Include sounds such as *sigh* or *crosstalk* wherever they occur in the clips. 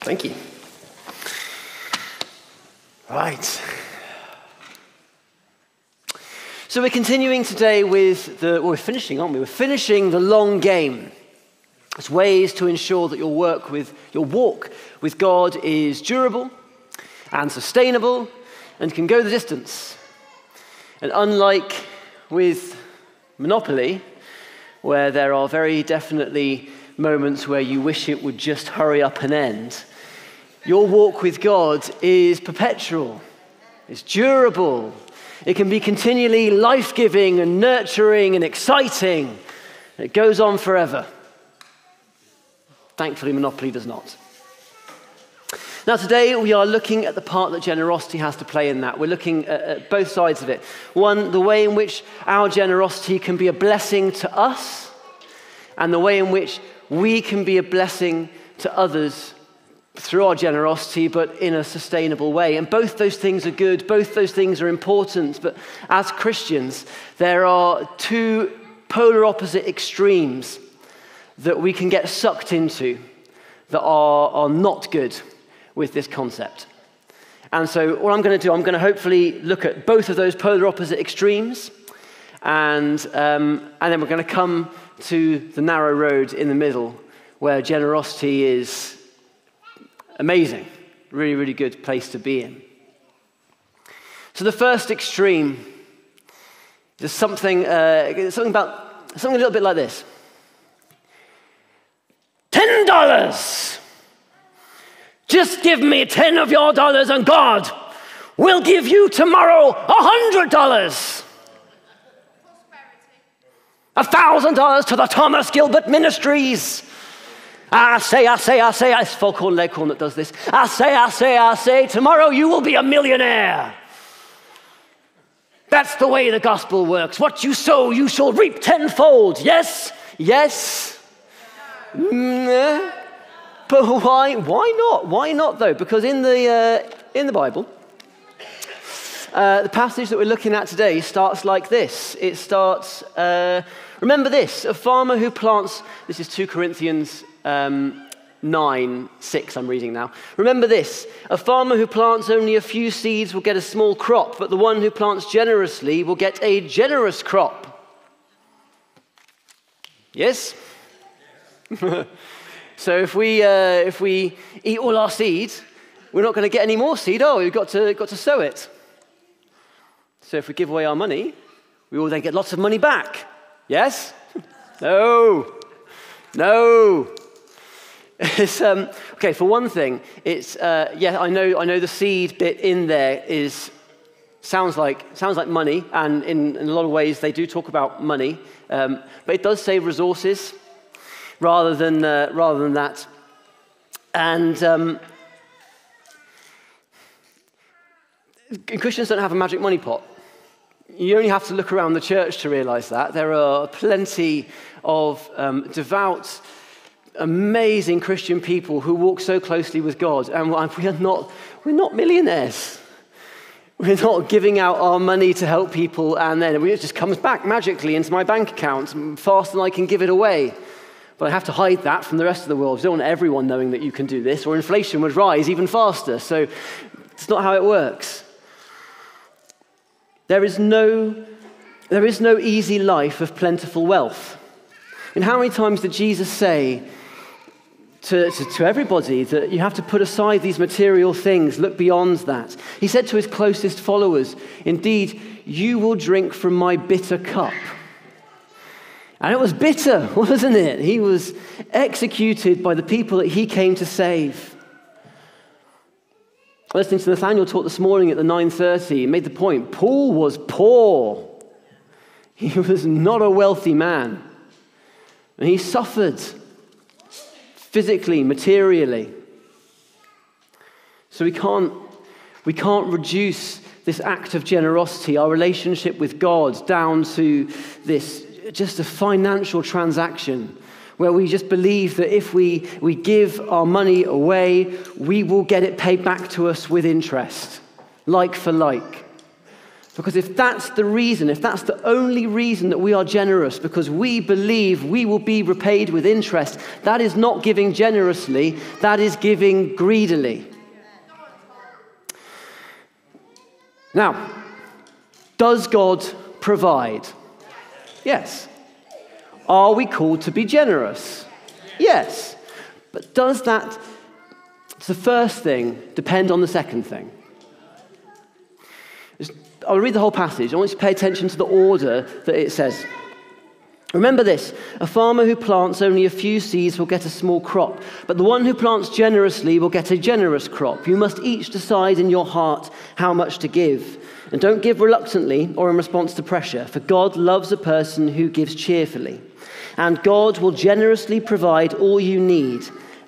Thank you. Right. So we're continuing today with the, well, we're finishing, aren't we? We're finishing the long game. It's ways to ensure that your work with, your walk with God is durable and sustainable and can go the distance. And unlike with Monopoly, where there are very definitely moments where you wish it would just hurry up and end, your walk with God is perpetual, it's durable, it can be continually life giving and nurturing and exciting. It goes on forever. Thankfully, Monopoly does not. Now, today we are looking at the part that generosity has to play in that. We're looking at, at, both sides of it. One, the way in which our generosity can be a blessing to us, and the way in which we can be a blessing to others through our generosity, but in a sustainable way. And both those things are good, both those things are important. But as Christians, there are two polar opposite extremes that we can get sucked into that are, are not good with this concept. And so, what I'm going to do, I'm going to hopefully look at both of those polar opposite extremes, and, um, and then we're going to come to the narrow road in the middle where generosity is amazing, really, really good place to be in. So, the first extreme is something, uh, something about something a little bit like this. Ten dollars. Just give me ten of your dollars, and God will give you tomorrow a hundred dollars. A thousand dollars to the Thomas Gilbert Ministries. I say, I say, I say, it's Foghorn Leghorn that does this. I say, I say, I say, tomorrow you will be a millionaire. That's the way the gospel works. What you sow, you shall reap tenfold. Yes, yes. Mm, but why, why not? Why not, though? Because in the, uh, in the Bible, uh, the passage that we're looking at today starts like this. It starts, uh, remember this a farmer who plants, this is 2 Corinthians um, 9, 6, I'm reading now. Remember this a farmer who plants only a few seeds will get a small crop, but the one who plants generously will get a generous crop. Yes? *laughs* so if we, uh, if we eat all our seed, we're not going to get any more seed, oh, we've got to, got to sow it. So if we give away our money, we will then get lots of money back. Yes? *laughs* no. No. *laughs* It's, um, okay, for one thing, it's, uh, yeah, I know, I know the seed bit in there is, sounds like, sounds like money, and in, in a lot of ways they do talk about money, um, but it does say resources rather than, uh, rather than that. And um, Christians don't have a magic money pot. You only have to look around the church to realize that. There are plenty of um, devout, amazing Christian people who walk so closely with God, and we are not, we're not millionaires. We're not giving out our money to help people, and then it just comes back magically into my bank account faster than I can give it away. But I have to hide that from the rest of the world. You don't want everyone knowing that you can do this, or inflation would rise even faster. So it's not how it works. There is no, there is no easy life of plentiful wealth. And how many times did Jesus say to, to, to, everybody that you have to put aside these material things, look beyond that? He said to his closest followers, Indeed, you will drink from my bitter cup. And it was bitter, *laughs* wasn't it? He was executed by the people that he came to save. Listening to Nathaniel talk this morning at the 9:30, he made the point. Paul was poor. He *laughs* was not a wealthy man. And he suffered physically, materially. So we can't, we can't reduce this act of generosity, our relationship with God, down to this just a financial transaction where we just believe that if we, we give our money away, we will get it paid back to us with interest, like for like. Because if that's the reason, if that's the only reason that we are generous, because we believe we will be repaid with interest, that is not giving generously, that is giving greedily. Now, does God provide? Yes. Are we called to be generous? Yes. But does that, the first thing, depend on the second thing? I'll read the whole passage. I want you to pay attention to the order that it says. Remember this a farmer who plants only a few seeds will get a small crop, but the one who plants generously will get a generous crop. You must each decide in your heart how much to give. And don't give reluctantly or in response to pressure, for God loves a person who gives cheerfully. And God will generously provide all you need.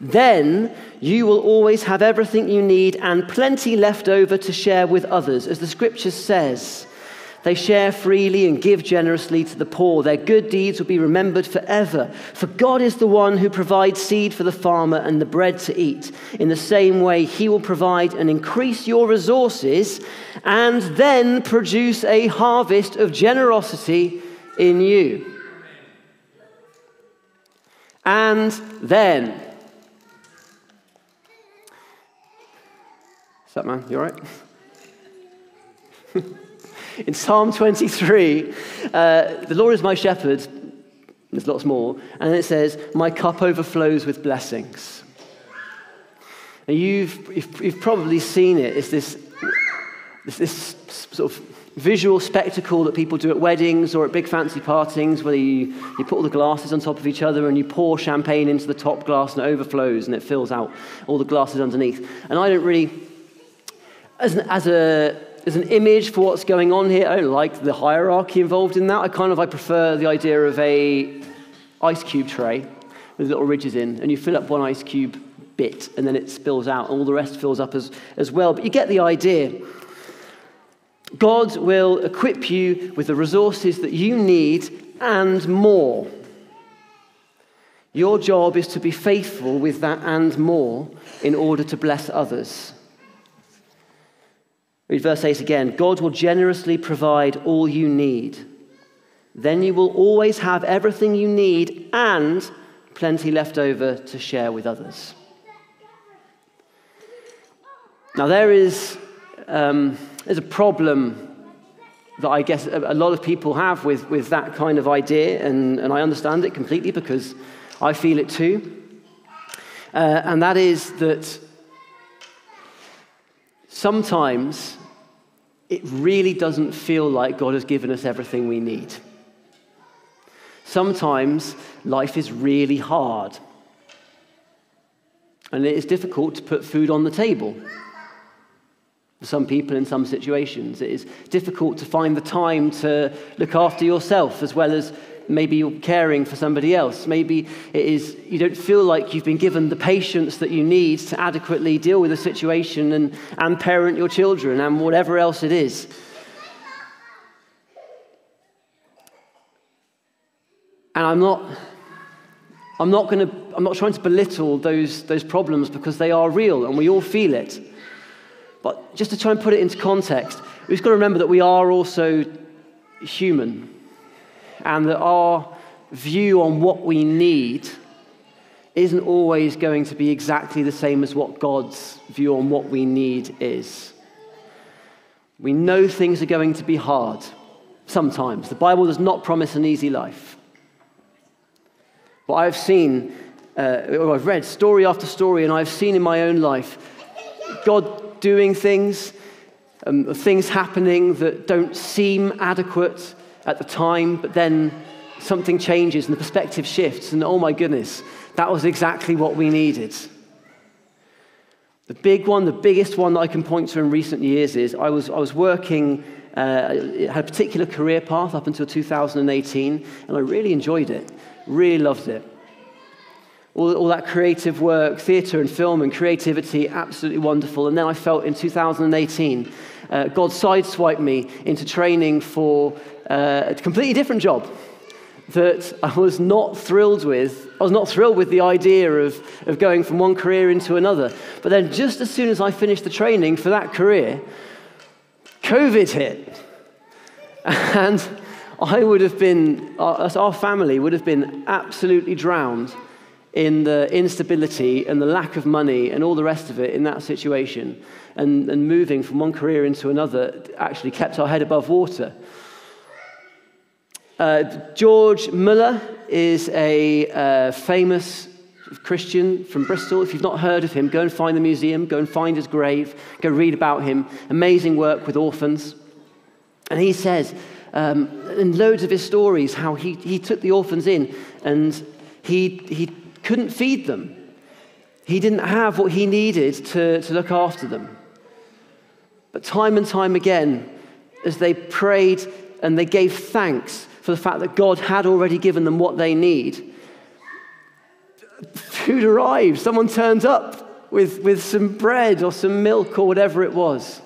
Then you will always have everything you need and plenty left over to share with others. As the scripture says, they share freely and give generously to the poor. Their good deeds will be remembered forever. For God is the one who provides seed for the farmer and the bread to eat. In the same way, He will provide and increase your resources and then produce a harvest of generosity in you. And then. What's up, man? You all right? *laughs* In Psalm 23, uh, the Lord is my shepherd. There's lots more. And it says, My cup overflows with blessings. And you've, you've, you've probably seen it. It's this, this, this sort of visual spectacle that people do at weddings or at big fancy partings where you, you put all the glasses on top of each other and you pour champagne into the top glass and it overflows and it fills out all the glasses underneath. And I don't really, as, an, as a as an image for what's going on here. I don't like the hierarchy involved in that. I kind of I prefer the idea of a ice cube tray with little ridges in, and you fill up one ice cube bit, and then it spills out, and all the rest fills up as, as well. But you get the idea. God will equip you with the resources that you need and more. Your job is to be faithful with that and more in order to bless others. Read verse 8 again God will generously provide all you need. Then you will always have everything you need and plenty left over to share with others. Now, there is um, there's a problem that I guess a lot of people have with, with that kind of idea, and, and I understand it completely because I feel it too. Uh, and that is that sometimes it really doesn't feel like God has given us everything we need. Sometimes life is really hard. And it is difficult to put food on the table. For some people in some situations, it is difficult to find the time to look after yourself as well as maybe you're caring for somebody else. Maybe it is you don't feel like you've been given the patience that you need to adequately deal with a situation and, and parent your children and whatever else it is. And I'm not, I'm not to, I'm not trying to belittle those, those problems because they are real and we all feel it. But just to try and put it into context, we've got to remember that we are also human and that our view on what we need isn't always going to be exactly the same as what God's view on what we need is. We know things are going to be hard sometimes. The Bible does not promise an easy life. But I've seen, uh, I've read story after story, and I've seen in my own life God doing things, um, things happening that don't seem adequate, at the time, but then something changes and the perspective shifts, and oh my goodness, that was exactly what we needed. The big one, the biggest one that I can point to in recent years is I was, I was working, uh, had a particular career path up until 2018, and I really enjoyed it, really loved it. All, all that creative work, theatre and film and creativity, absolutely wonderful. And then I felt in 2018, uh, God sideswiped me into training for uh, a completely different job that I was not thrilled with. I was not thrilled with the idea of, of going from one career into another. But then, just as soon as I finished the training for that career, COVID hit. *laughs* And I would have been, our, our family would have been absolutely drowned in the instability and the lack of money and all the rest of it in that situation. And, and moving from one career into another actually kept our head above water. Uh, George Muller is a uh, famous Christian from Bristol. If you've not heard of him, go and find the museum, go and find his grave, go read about him. Amazing work with orphans. And he says, um, in loads of his stories, how he, he took the orphans in and he, he couldn't feed them. He didn't have what he needed to, to look after them. But time and time again, as they prayed and they gave thanks for the fact that God had already given them what they need. Food arrives, someone turns up with, with some bread or some milk or whatever it was.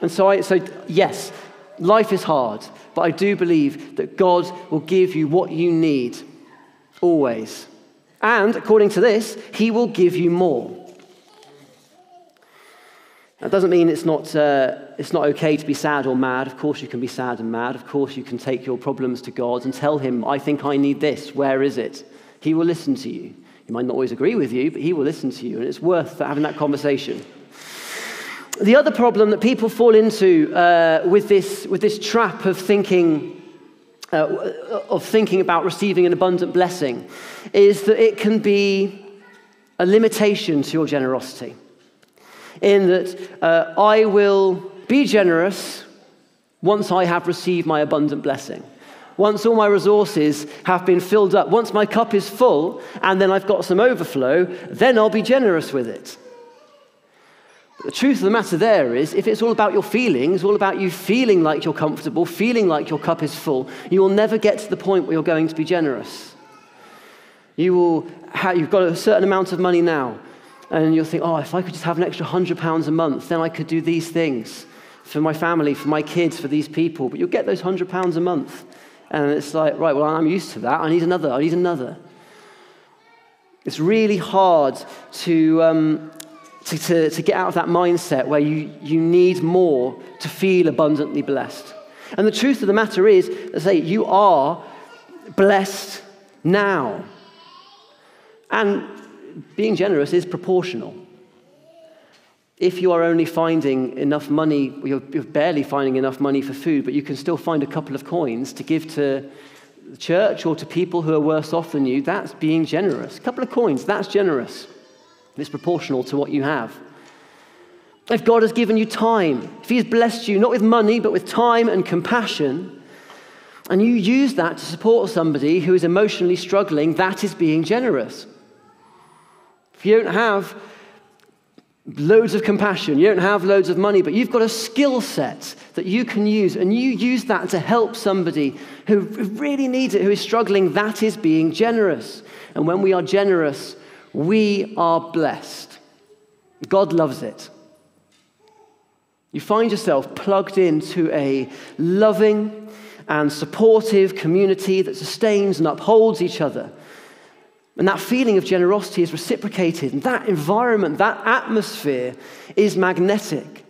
And so, I, so, yes, life is hard, but I do believe that God will give you what you need, always. And according to this, He will give you more. That doesn't mean it's not, uh, it's not okay to be sad or mad. Of course, you can be sad and mad. Of course, you can take your problems to God and tell Him, I think I need this. Where is it? He will listen to you. He might not always agree with you, but He will listen to you, and it's worth having that conversation. The other problem that people fall into uh, with, this, with this trap of thinking, uh, of thinking about receiving an abundant blessing is that it can be a limitation to your generosity in that uh, I will be generous once I have received my abundant blessing. Once all my resources have been filled up, once my cup is full and then I've got some overflow, then I'll be generous with it. But the truth of the matter there is, if it's all about your feelings, all about you feeling like you're comfortable, feeling like your cup is full, you will never get to the point where you're going to be generous. You will have, you've got a certain amount of money now and you'll think, oh, if I could just have an extra hundred pounds a month, then I could do these things for my family, for my kids, for these people. But you'll get those hundred pounds a month. And it's like, right, well, I'm used to that. I need another. I need another. It's really hard to, um, to, to, to get out of that mindset where you, you need more to feel abundantly blessed. And the truth of the matter is, I say, you are blessed now. And being generous is proportional. If you are only finding enough money, you're, barely finding enough money for food, but you can still find a couple of coins to give to the church or to people who are worse off than you, that's being generous. A couple of coins, that's generous. It's proportional to what you have. If God has given you time, if He has blessed you not with money, but with time and compassion, and you use that to support somebody who is emotionally struggling, that is being generous. If you don't have loads of compassion, you don't have loads of money, but you've got a skill set that you can use, and you use that to help somebody who really needs it, who is struggling, that is being generous. And when we are generous, we are blessed. God loves it. You find yourself plugged into a loving and supportive community that sustains and upholds each other and that feeling of generosity is reciprocated. And that environment, that atmosphere is magnetic.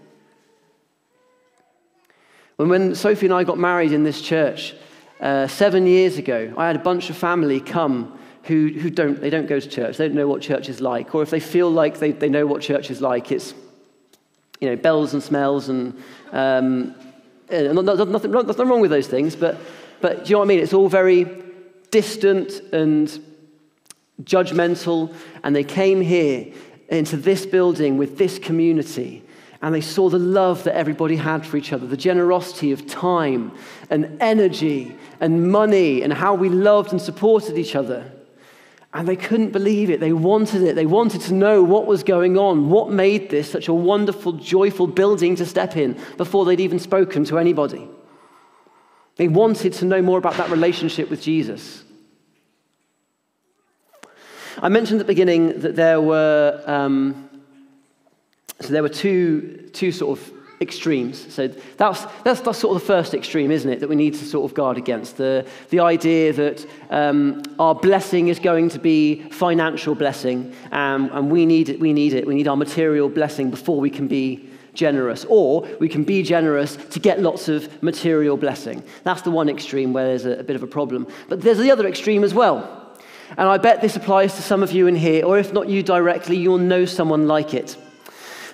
When, when Sophie and I got married in this church uh, seven years ago, I had a bunch of family come who, who don't, they don't go to church. They don't know what church is like. Or if they feel like they, they know what church is like, it's you know, bells and smells and um, nothing, nothing, nothing wrong with those things. But, but do you know what I mean? It's all very distant and judgmental, and they came here into this building with this community. And they saw the love that everybody had for each other, the generosity of time and energy and money, and how we loved and supported each other. And they couldn't believe it. They wanted it. They wanted to know what was going on, what made this such a wonderful, joyful building to step in before they'd even spoken to anybody. They wanted to know more about that relationship with Jesus. I mentioned at the beginning that there were, um, so there were two, two sort of extremes. So that's, that's, that's sort of the first extreme, isn't it, that we need to sort of guard against. The, the idea that um, our blessing is going to be financial blessing, um, and we need, it, we need it. We need our material blessing before we can be generous, or we can be generous to get lots of material blessing. That's the one extreme where there's a, a bit of a problem. But there's the other extreme as well. And I bet this applies to some of you in here, or if not you directly, you'll know someone like it.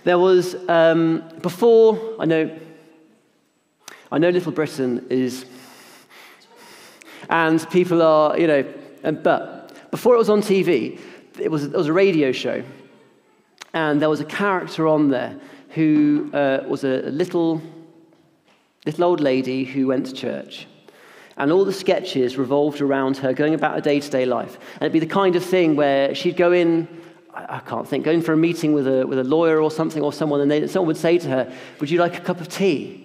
There was, um, before, I know, I know Little Britain is, and people are, you know, and, but before it was on TV, it was, it was a radio show, and there was a character on there who uh, was a little, little old lady who went to church. And all the sketches revolved around her going about her day to day life. And it'd be the kind of thing where she'd go in, I, can't think, going for a meeting with a, with a lawyer or something or someone, and they, someone would say to her, Would you like a cup of tea?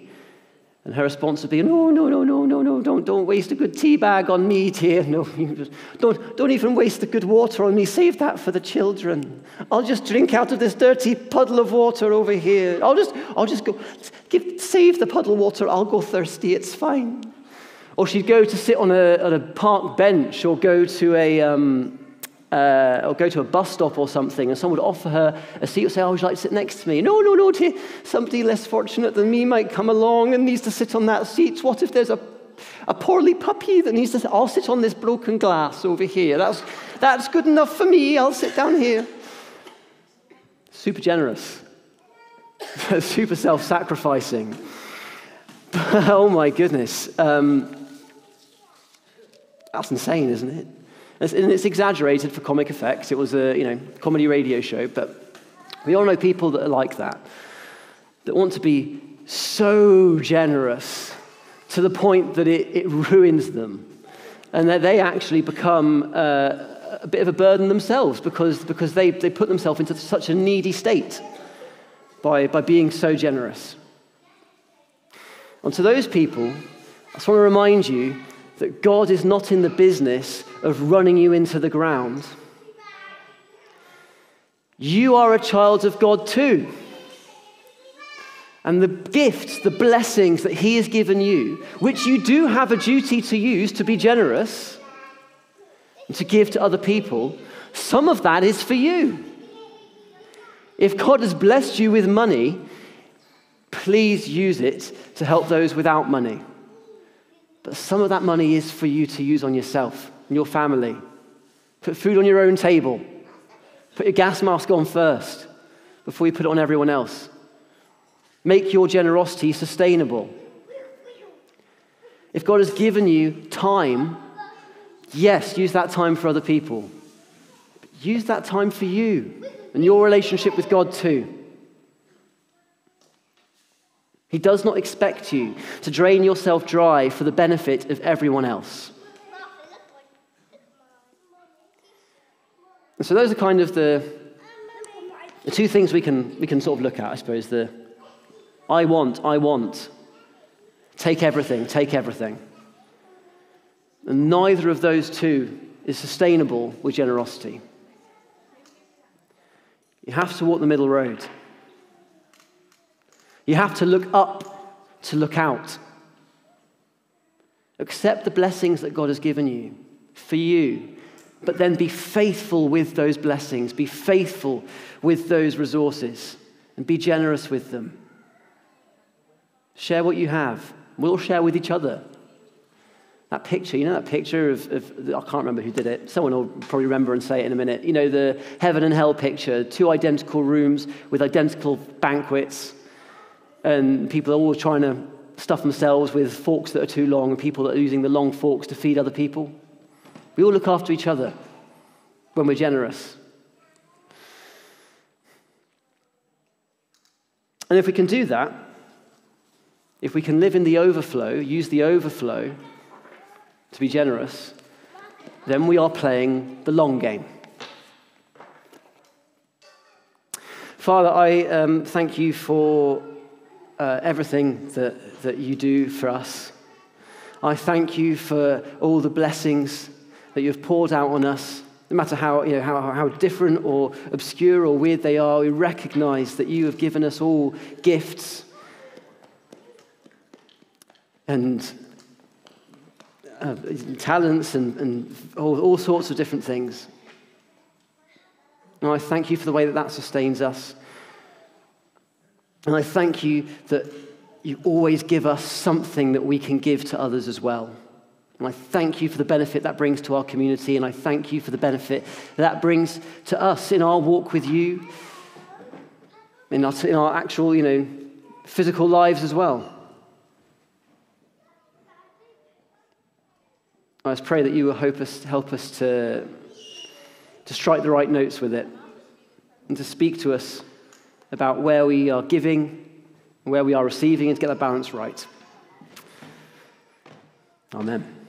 And her response would be, No, no, no, no, no, no, don't, don't waste a good tea bag on me, dear. No, *laughs* don't, don't even waste the good water on me. Save that for the children. I'll just drink out of this dirty puddle of water over here. I'll just, I'll just go, give, save the puddle water. I'll go thirsty. It's fine. Or she'd go to sit on a, on a park bench or go to a, um, uh, or go to a bus stop or something, and someone would offer her a seat or say, Oh, would you like to sit next to me? No, no, no, dear. Somebody less fortunate than me might come along and needs to sit on that seat. What if there's a, a poorly puppy that needs to sit? I'll sit on this broken glass over here. That's, that's good enough for me. I'll sit down here. Super generous, *laughs* super self sacrificing. *laughs* oh my goodness. Um, that's insane, isn't it? And it's exaggerated for comic effects. It was a you know, comedy radio show, but we all know people that are like that, that want to be so generous to the point that it, it ruins them, and that they actually become uh, a bit of a burden themselves because, because they, they put themselves into such a needy state by, by being so generous. And to those people, I just want to remind you that God is not in the business of running you into the ground. You are a child of God too. And the gifts, the blessings that He has given you, which you do have a duty to use to be generous and to give to other people, some of that is for you. If God has blessed you with money, please use it to help those without money. But some of that money is for you to use on yourself and your family. Put food on your own table. Put your gas mask on first before you put it on everyone else. Make your generosity sustainable. If God has given you time, yes, use that time for other people. But use that time for you and your relationship with God too. He does not expect you to drain yourself dry for the benefit of everyone else. And so those are kind of the, the two things we can, we can sort of look at, I suppose. The I want, I want. Take everything, take everything. And neither of those two is sustainable with generosity. You have to walk the middle road. You have to look up to look out. Accept the blessings that God has given you for you, but then be faithful with those blessings. Be faithful with those resources and be generous with them. Share what you have. We'll share with each other. That picture, you know that picture of, of, I can't remember who did it. Someone will probably remember and say it in a minute. You know, the heaven and hell picture, two identical rooms with identical banquets and people are always trying to stuff themselves with forks that are too long, and people that are using the long forks to feed other people. We all look after each other when we're generous. And if we can do that, if we can live in the overflow, use the overflow to be generous, then we are playing the long game. Father, I um, thank you for uh, everything that, that you do for us. I thank you for all the blessings that you've poured out on us. No matter how, you know, how, how different or obscure or weird they are, we recognize that you have given us all gifts and uh, talents and, and all, all sorts of different things. And I thank you for the way that that sustains us. And I thank you that you always give us something that we can give to others as well. And I thank you for the benefit that brings to our community, and I thank you for the benefit that brings to us in our walk with you, in our, in our actual, you know, physical lives as well. I just pray that you will help us, help us to, to strike the right notes with it and to speak to us about where we are giving and where we are receiving and to get that balance right. Amen.